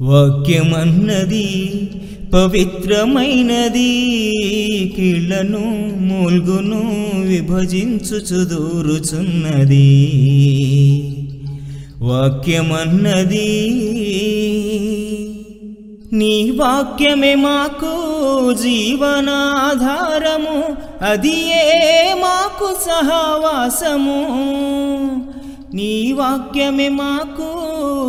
వాక్యమన్నది పవిత్రమైనది కీళ్ళను మూల్గును విభజించుచు దూరుచున్నది వాక్యమన్నది నీ వాక్యమే మాకు జీవనాధారము అది ఏ మాకు సహవాసము. నీ వాక్యమే మాకు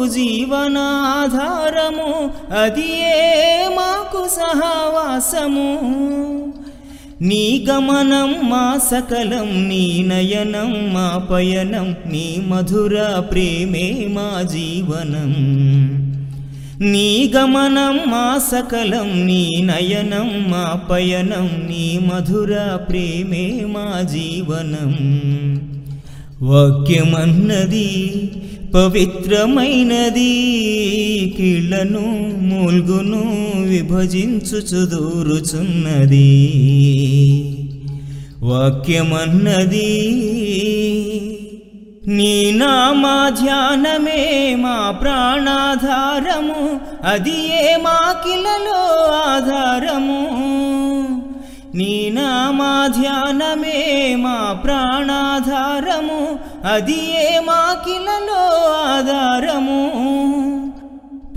జీవనాధారము అది ఏ మాకు సహవాసము? నీ గమనం మా సకలం నీ నయనం మా పయనం నీ మధుర ప్రేమే మా జీవనం. నీ గమనం మా సకలం నీ నయనం మా పయనం నీ మధుర ప్రేమే మా జీవనం. వాక్యమన్నది పవిత్రమైనది కీళ్ళను మూల్గును విభజించుచు దూరుచున్నది వాక్యమన్నది నీ నామా ధ్యానమే మా ప్రాణాధారము అది ఏ మా కిలలో ఆధారము? నీ నామా ధ్యానమే మా ప్రాణాధారము అది ఏ మాకిలలో ఆధారము?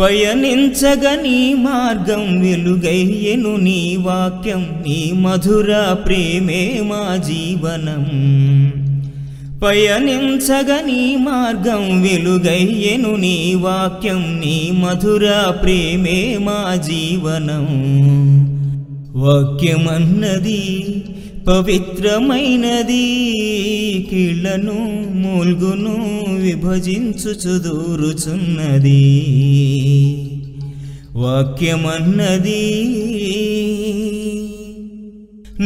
పయనించగ నీ మార్గం వెలుగయ్యను నీ వాక్యం నీ మధుర ప్రేమే మా జీవనం. పయనించగ నీ మార్గం వెలుగయ్యను నీ వాక్యం నీ మధుర ప్రేమే మా జీవనం. వాక్యమన్నది పవిత్రమైనది కీళ్ళను మూల్గును విభజించుచు దూరుచున్నది వాక్యమన్నది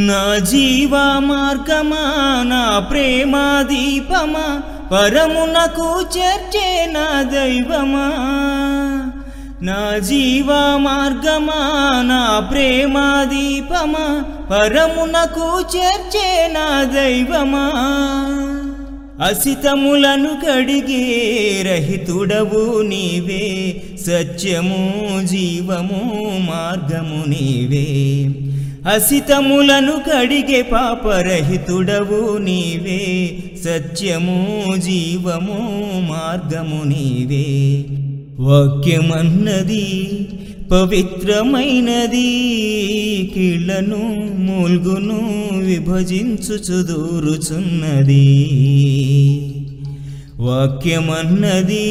నా జీవా మార్గమా నా ప్రేమా దీపమా పరమునకు చర్చే నా దైవమా. నా జీవ మార్గమా నా ప్రేమ దీపమా పరమునకు చేర్చే నా దైవమా. అసితములను కడిగే రహితుడవు నీవే సత్యము జీవము మార్గము నీవే. అసితములను కడిగే పాపరహితుడవు నీవే సత్యము జీవము మార్గము నీవే. వాక్యమన్నది పవిత్రమైనది కీళ్ళను మూల్గును విభజించుచు దూరుచున్నది వాక్యమన్నది